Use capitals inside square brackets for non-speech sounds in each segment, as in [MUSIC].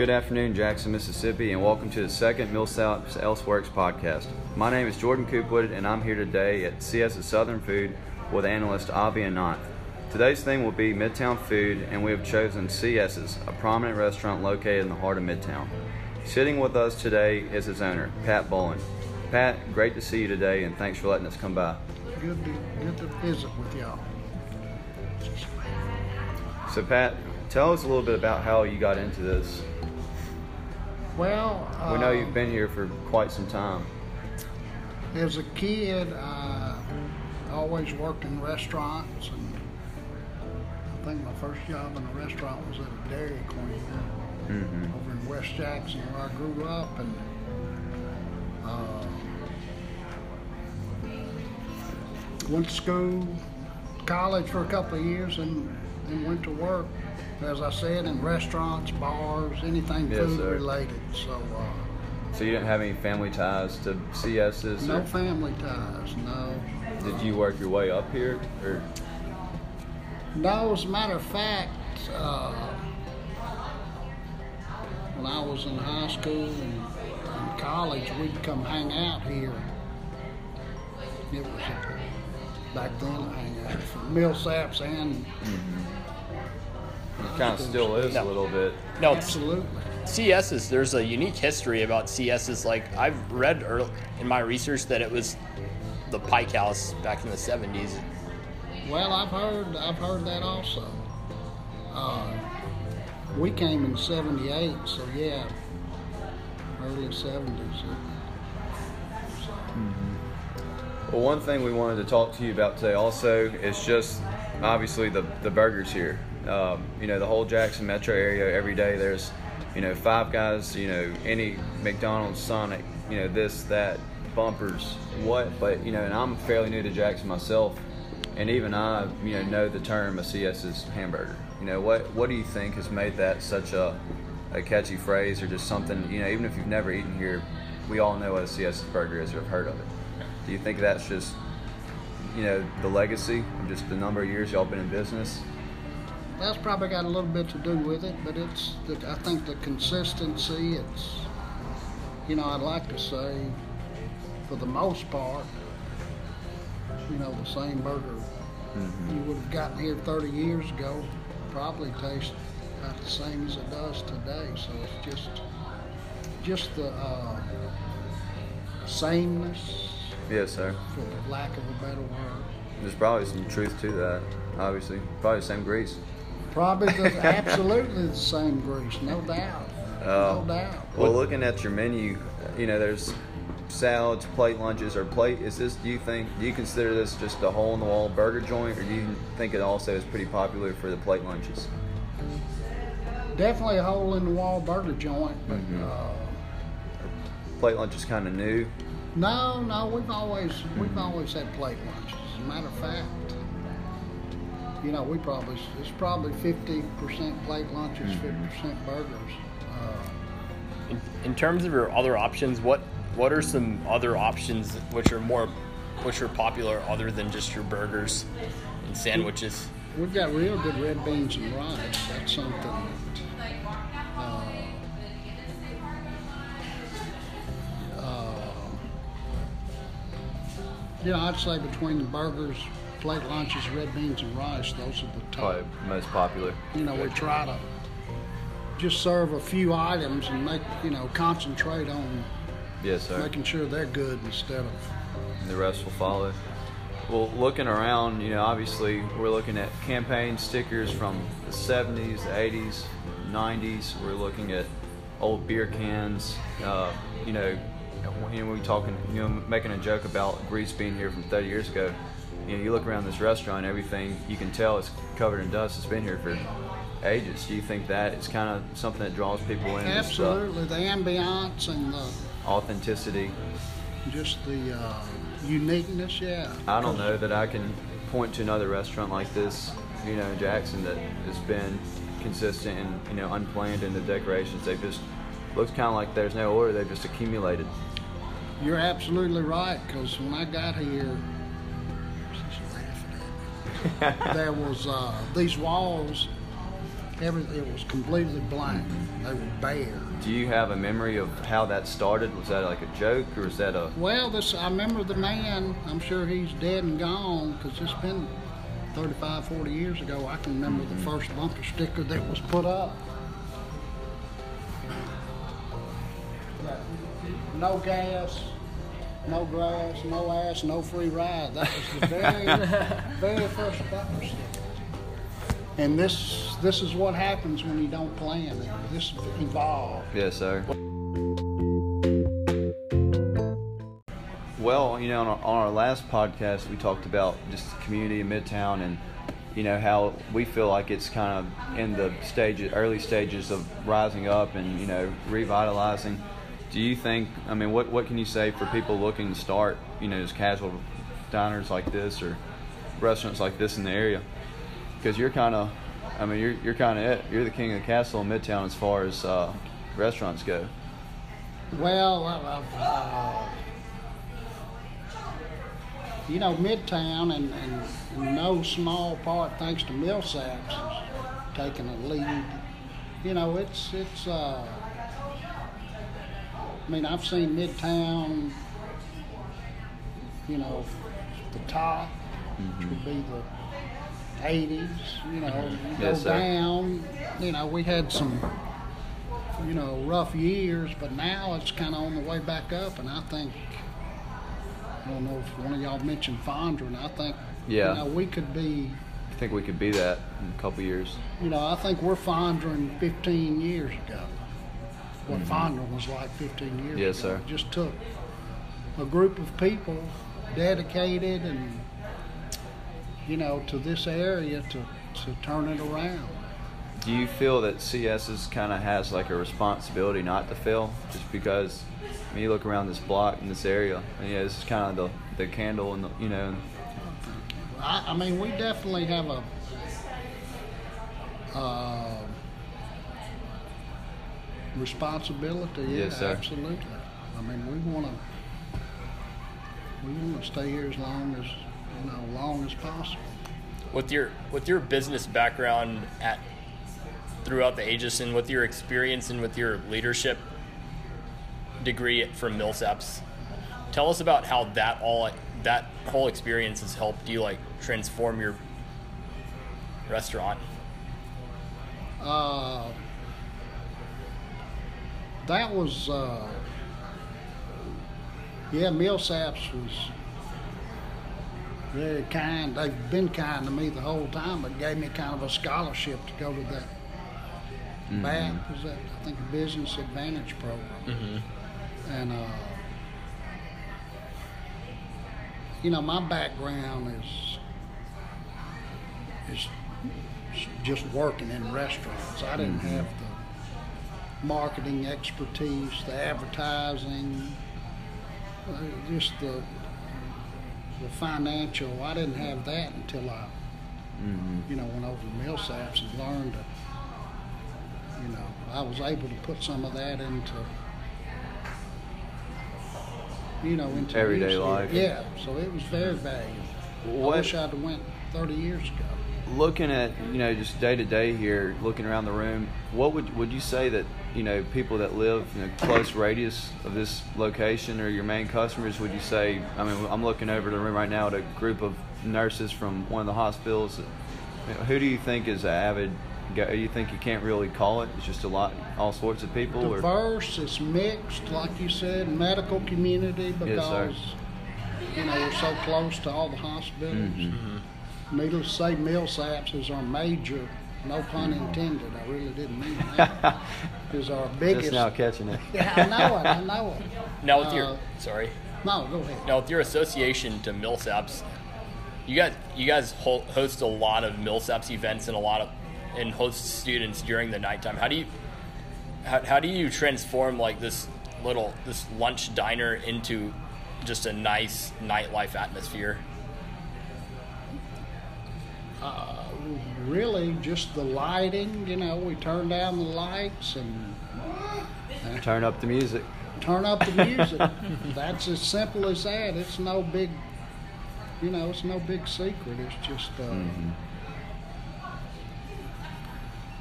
Good afternoon, Jackson, Mississippi, and welcome to the second Millsaps Elseworks podcast. My name is Jordan Coopwood, and I'm here today at CS's Southern Food with analyst Avi Anant. Today's theme will be Midtown food, and we have chosen CS's, a prominent restaurant located in the heart of Midtown. Sitting with us today is its owner, Pat Bolin. Pat, great to see you today, and thanks for letting us come by. Good to, good to visit with y'all. So, Pat, tell us a little bit about how you got into this. Well, We know you've been here for quite some time. as a kid, I always worked in restaurants, and I think my first job in a restaurant was at a Dairy Queen hmm over in West Jackson, where I grew up, and uh, went to school, college for a couple of years, and then went to work. As I said, in restaurants, bars, anything Yes, food sir. related. So. Uh, So, you didn't have any family ties to CS's? No or family ties, no. did you work your way up here? Or No, as a matter of fact, uh, when I was in high school and, and college, we'd come hang out here. It was back then a hangout for Millsaps and it kind of still is a little bit. No, it's- absolutely. CS's. There's a unique history about CS's. Like I've read early, in my research that it was the Pike House back in the 70s. Well, I've heard I've heard that also. Uh, we came in '78, so yeah, early '70s. Well, one thing we wanted to talk to you about today also is just obviously the, the burgers here. Um, you know, the whole Jackson metro area, every day there's, you know, Five Guys, you know, any McDonald's, Sonic, you know, this, that, bumpers, what. But, you know, and I'm fairly new to Jackson myself, and even I, you know, know the term a CS's hamburger. You know, what, what do you think has made that such a, a catchy phrase or just something, you know, even if you've never eaten here, we all know what a CS's burger is or have heard of it. Do you think that's just, you know, the legacy of just the number of years y'all been in business? That's probably got a little bit to do with it, but it's the, I think the consistency. It's you know I'd like to say for the most part, you know the same burger you would have gotten here 30 years ago probably tastes about the same as it does today. So it's just just the uh, sameness, Yes, sir. for lack of a better word. There's probably some truth to that. Obviously, probably the same grease. Probably the, absolutely the same grease, no doubt, Oh. no doubt. Well, looking at your menu, you know, there's salads, plate lunches, or plate. Is this? Do you think? Do you consider this just a hole in the wall burger joint, or do you think it also is pretty popular for the plate lunches? Definitely a hole in the wall burger joint, but Mhm. uh, Plate lunch is kind of new. no, no, we've always we've always had plate lunches. As a matter of fact, you know, we probably it's probably fifty percent plate lunches, 50 percent burgers. Uh, In, in terms of your other options, what what are some other options which are more which are popular other than just your burgers and sandwiches? we've got real good red beans and rice. That's something. Uh, uh, you know, I'd say between the burgers, plate lunches, red beans and rice, those are the top. Most popular. you know, we try to just serve a few items and make, you know, concentrate on Yes, sir. making sure they're good instead of, and the rest will follow. Well, looking around, you know, obviously we're looking at campaign stickers from the 70s, the 80s, 90s. We're looking at old beer cans. Uh, you know, you know, we talking, you know, making a joke about grease being here from 30 years ago. You know, you look around this restaurant, everything you can tell is covered in dust. It's been here for ages. Do you think that is kind of something that draws people in? absolutely, the ambiance and the, authenticity. just the uh, uniqueness, yeah. I don't know that I can point to another restaurant like this, you know, in Jackson that has been consistent and you know unplanned in the decorations. They've just looks kind of like there's no order. They've just accumulated. You're absolutely right, because when I got here, [LAUGHS] there was uh, these walls Everything it was completely blank. They were bare. Do you have a memory of how that started? Was that like a joke, or was that a? Well, this I remember the man. I'm sure he's dead and gone because it's been 35, 40 years ago. I can remember the first bumper sticker that was put up. No gas, no grass, no ass, no free ride. That was the very, [LAUGHS] very first bumper sticker. And this, this is what happens when you don't plan. This evolved. Yes, sir. Well, you know, on our, on our last podcast, we talked about just the community in Midtown and, you know, how we feel like it's kind of in the stages, early stages of rising up and, you know, revitalizing. Do you think, I mean, what, what can you say for people looking to start, you know, just casual diners like this or restaurants like this in the area? Because you're kind of, I mean, you're, you're kind of it. You're the king of the castle in Midtown as far as uh, restaurants go. Well, uh, uh, you know, Midtown, and, and no small part thanks to Millsaps, is taking a lead. You know, it's it's. Uh, I mean, I've seen Midtown. You know, the top, which would be the '80s. You know, you go Yes, down. You know, we had some you know, rough years, but now it's kind of on the way back up, and I think, I don't know if one of y'all mentioned Fondren, I think, Yeah. you know, we could be, I think we could be that in a couple years. you know, I think we're Fondren 15 years ago. What Fondren was like 15 years. Yes, ago. sir. It just took a group of people dedicated and, you know, to this area to, to turn it around. Do you feel that CS is kind of has like a responsibility not to fail, just because? I mean, you look around this block in this area, and yeah, this is kind of the the candle and the you know. I, I mean, we definitely have a uh, responsibility. Yeah, Yes, sir. absolutely. I mean, we want to we want to stay here as long as you know, long as possible. with your with your business background at throughout the ages and with your experience and with your leadership degree from Millsaps, tell us about how that all that whole experience has helped you like transform your restaurant. Uh, that was uh, yeah, Millsaps was very kind. They've been kind to me the whole time, but gave me kind of a scholarship to go to that BAT, was that I think a Business Advantage program, and uh, you know my background is is just working in restaurants. I didn't have the marketing expertise, the advertising, uh, just the the financial. I didn't have that until I, you know, went over to Millsaps and learned that. You know, I was able to put some of that into, you know, into Everyday life. Yeah, so it was very valuable. I wish I'd have went 30 years ago. Looking at you know just day to day here, looking around the room, what would would you say that you know people that live in a close radius of this location or your main customers? Would you say? I mean, I'm looking over the room right now at a group of nurses from one of the hospitals. Who do you think is an avid? You think you can't really call it? It's just a lot, all sorts of people. Or diverse. It's mixed, like you said, medical community Yes, because you know we're so close to all the hospitals. Mm-hmm. Needless to say, Millsaps is our major. No pun intended. I really didn't mean that. [LAUGHS] is our biggest. just now catching it. [LAUGHS] yeah, I know it. I know it. Now with your Uh, sorry. No, go ahead. Now, with your association to Millsaps, you guys you guys host a lot of Millsaps events and a lot of and host students during the nighttime. How do you how, how do you transform like this little this lunch diner into just a nice nightlife atmosphere? Uh, really, just the lighting. You know, we turn down the lights and uh, Turn up the music. turn up the music. [LAUGHS] That's as simple as that. It's no big, you know, it's no big secret. It's just, uh, mm-hmm.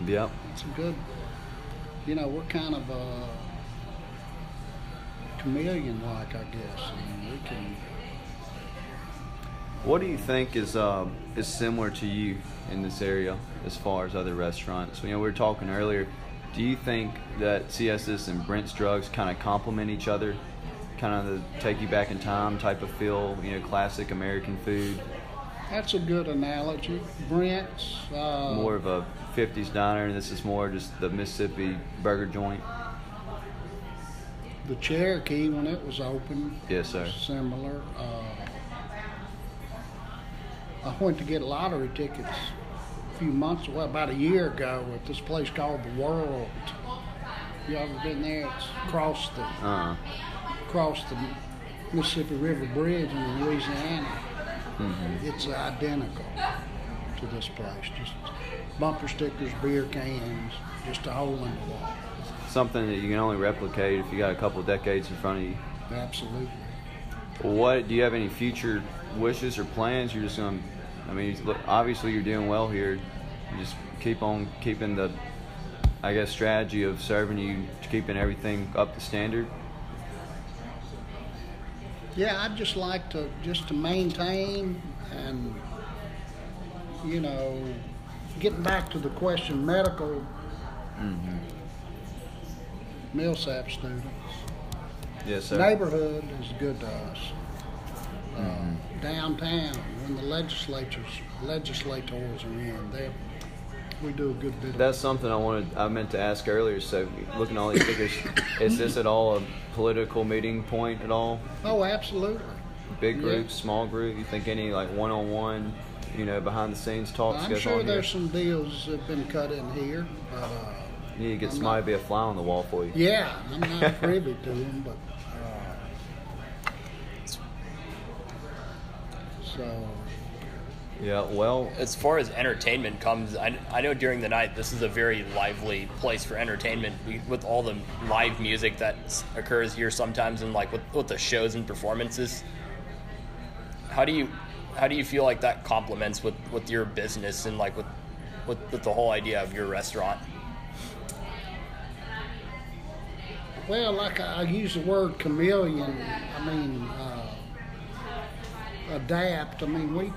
Yep. It's a good, you know, we're kind of a chameleon-like, I guess. And we can, What do you think is um, is similar to you in this area as far as other restaurants? You know, we were talking earlier. Do you think that CS's and Brent's Drugs kind of complement each other? Kind of the take you back in time type of feel, you know, classic American food. that's a good analogy. Brent's, uh, More of a 50s diner, and this is more just the Mississippi burger joint. the Cherokee when it was open, Yes, sir. similar. Uh, I went to get lottery tickets a few months, well, about a year ago, at this place called the World. You ever been there? It's across the Uh, across the Mississippi River Bridge in Louisiana. It's identical to this place. Just bumper stickers, beer cans, just a hole in the wall. something that you can only replicate if you got a couple decades in front of you. Absolutely. What do you have any future wishes or plans? You're just gonna, I mean, look, obviously you're doing well here. You just keep on keeping the, I guess, strategy of serving you, keeping everything up to standard. Yeah, I'd just like to just to maintain and you know, getting back to the question, medical mm-hmm. Millsap students. Yes, sir. Neighborhood is good to us. Uh, downtown, when the legislatures legislators are in, they we do a good bit That's something I wanted. I meant to ask earlier. So, looking at all these figures, [COUGHS] is this at all a political meeting point at all? Oh, absolutely. Big Yeah. group, small group? You think any like one-on-one, you know, behind the scenes talks I'm sure on here? there's some deals that have been cut in here, but uh, You need to get I'm somebody not- to be a fly on the wall for you. yeah, I'm not [LAUGHS] privy to them, but uh, so Yeah. Well, As far as entertainment comes, I, I know during the night this is a very lively place for entertainment We- with all the live music that occurs here sometimes, and like with, with the shows and performances. How do you how do you feel like that complements with, with your business and like with, with with the whole idea of your restaurant? Well, like I, I use the word chameleon. I mean, uh, adapt. I mean, we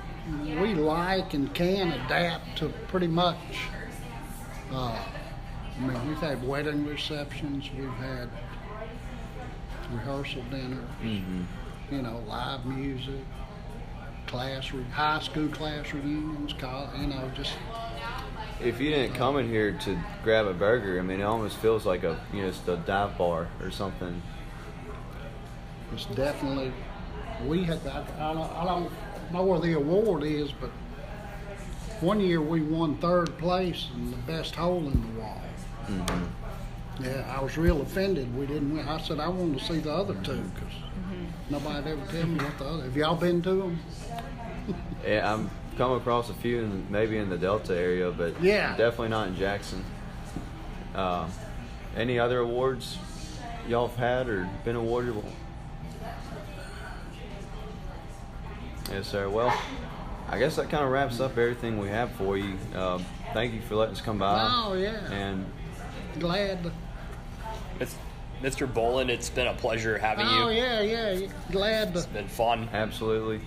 we like and can adapt to pretty much. Uh, I mean, we've had wedding receptions. We've had rehearsal dinners. You know, live music, class re- high school class reunions. College, you know, just if you didn't come in here to grab a burger, I mean, it almost feels like a you know, just a dive bar or something. It's definitely, we had, I, I, don't, I don't know where the award is, but one year we won third place in the best hole in the wall. Yeah, I was real offended we didn't win. I said I wanted to see the other two because nobody ever tell me what the other. Have y'all been to them? [LAUGHS] Yeah, I'm come across a few, in, maybe in the Delta area, but Yeah. definitely not in Jackson. Uh, any other awards y'all have had or been awarded? Yes, sir. Well, I guess that kind of wraps up everything we have for you. Um, thank you for letting us come by. Oh, yeah. And Glad. It's, Mr. Bolin, it's been a pleasure having oh you. Oh yeah, yeah. Glad to. It's been fun. Absolutely.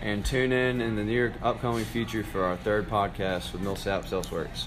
And tune in in the near upcoming future for our third podcast with Millsaps Elseworks.